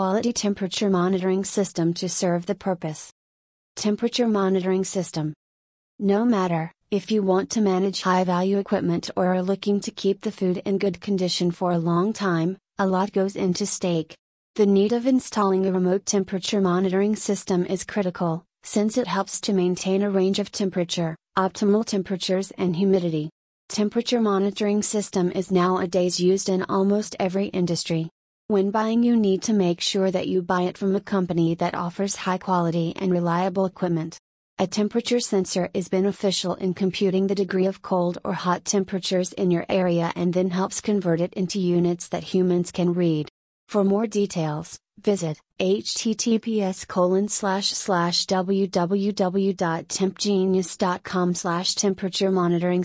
quality temperature monitoring system to serve the purpose. Temperature monitoring system. No matter if you want to manage high value equipment or are looking to keep the food in good condition for a long time, a lot goes into stake. The need of installing a remote temperature monitoring system is critical, since it helps to maintain a range of temperature, optimal temperatures, and humidity. Temperature monitoring system is nowadays used in almost every industry. When buying, you need to make sure that you buy it from a company that offers high quality and reliable equipment. A temperature sensor is beneficial in computing the degree of cold or hot temperatures in your area and then helps convert it into units that humans can read. For more details, visit https www.tempgenius.com temperature monitoring